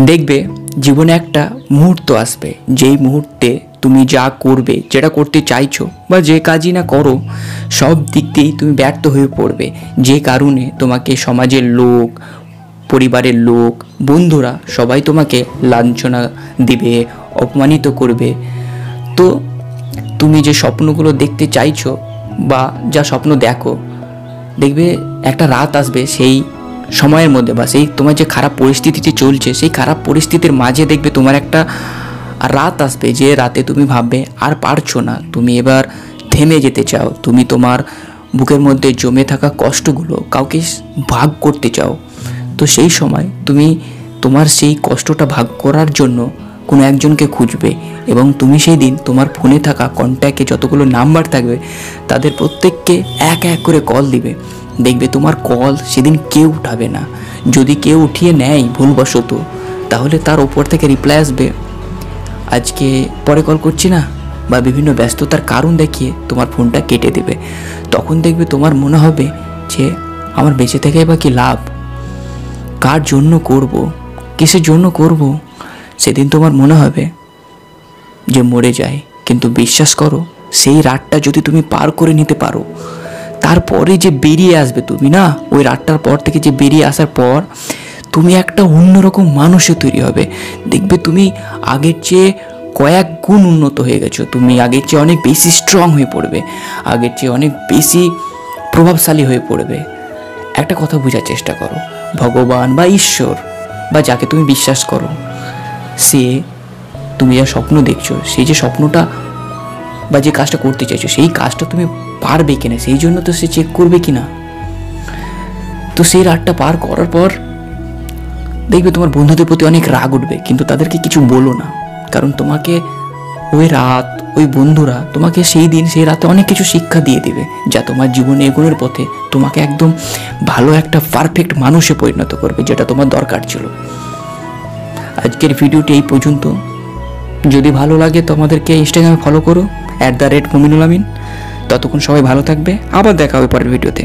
দেখবে জীবনে একটা মুহূর্ত আসবে। যেই মুহূর্তে তুমি যা করবে, যেটা করতে চাইছো বা যে কাজই না করো, সব দিক দিয়েই তুমি ব্যর্থ হয়ে পড়বে। যে কারণে তোমাকে সমাজের লোক, পরিবারের লোক, বন্ধুরা সবাই তোমাকে লাঞ্ছনা দিবে, অপমানিত করবে। তো তুমি যে স্বপ্নগুলো দেখতে চাইছো বা যা স্বপ্ন দেখো, দেখবে একটা রাত আসবে সেই সময়ের মধ্যে বা সেই তোমার যে খারাপ পরিস্থিতিতে চলছে, সেই খারাপ পরিস্থিতির মাঝে দেখবে তোমার একটা রাত আসবে যে রাতে তুমি ভাববে, আর পারছ না। তুমি এবার থেমে যেতে চাও। তুমি তোমার বুকের মধ্যে জমে থাকা কষ্টগুলো কাউকে ভাগ করতে চাও। তো সেই সময় তুমি তোমার সেই কষ্টটা ভাগ করার জন্য কোনো একজনকে খুঁজবে এবং তুমি সেই দিন তোমার ফোনে থাকা কন্ট্যাক্টে যতগুলো নাম্বার থাকবে, তাদের প্রত্যেককে এক এক করে কল দিবে। দেখবে তোমার কল সেদিন কেউ উঠাবে না। যদি কেউ উঠিয়ে নেয় ভুলবশত, তাহলে তার ওপর থেকে রিপ্লাই আসবে। আজকে পরে কল করছি না? বা বিভিন্ন ব্যস্ততার কারণ দেখিয়ে তোমার ফোনটা কেটে দেবে। তখন দেখবে তোমার মনে হবে যে, আমার বেঁচে থেকে বা কি লাভ? কার জন্য করব? কিসের জন্য করব? সেদিন তোমার মনে হবে যে, মরে যায়। কিন্তু বিশ্বাস করো, সেই রাতটা যদি তুমি পার করে নিতে পারো তারপরে যে বেরিয়ে আসবে তুমি, না? ওই রাতটার পর থেকে যে বেরিয়ে আসার পর তুমি একটা অন্যরকম মানুষে তৈরি হবে। দেখবে তুমি আগের চেয়ে কয়েক গুণ উন্নত হয়ে গেছো। তুমি আগের চেয়ে অনেক বেশি স্ট্রং হয়ে পড়বে। আগের চেয়ে অনেক বেশি প্রভাবশালী হয়ে পড়বে। একটা কথা বোঝার চেষ্টা করো। ভগবান বা ঈশ্বর বা যাকে তুমি বিশ্বাস করো, সে তুমি যা স্বপ্ন দেখছ সেই যে স্বপ্নটা বা যে কাজটা করতে চাইছো, সেই কাজটা তুমি পারবে কিনা? সেই জন্য তো সে চেক করবে কিনা? তো সেই রাতটা পার করার পর দেখবে তোমার বন্ধুদের প্রতি অনেক রাগ উঠবে, কিন্তু তাদেরকে কিছু বলো না। কারণ তোমাকে ওই রাত, ওই বন্ধুরা তোমাকে সেই দিন, সেই রাতে অনেক কিছু শিক্ষা দিয়ে দিবে, যা তোমার জীবনে এগোনোর পথে তোমাকে একদম ভালো একটা পারফেক্ট মানুষে পরিণত করবে, যেটা তোমার দরকার ছিল। আজকের ভিডিওটি এই পর্যন্ত। যদি ভালো লাগে তো আমাদেরকে ইনস্টাগ্রামে ফলো করো। At the rate Muminul Amin. ততক্ষণ সবাই ভালো থাকবে। আবার দেখা হবে পরের ভিডিওতে।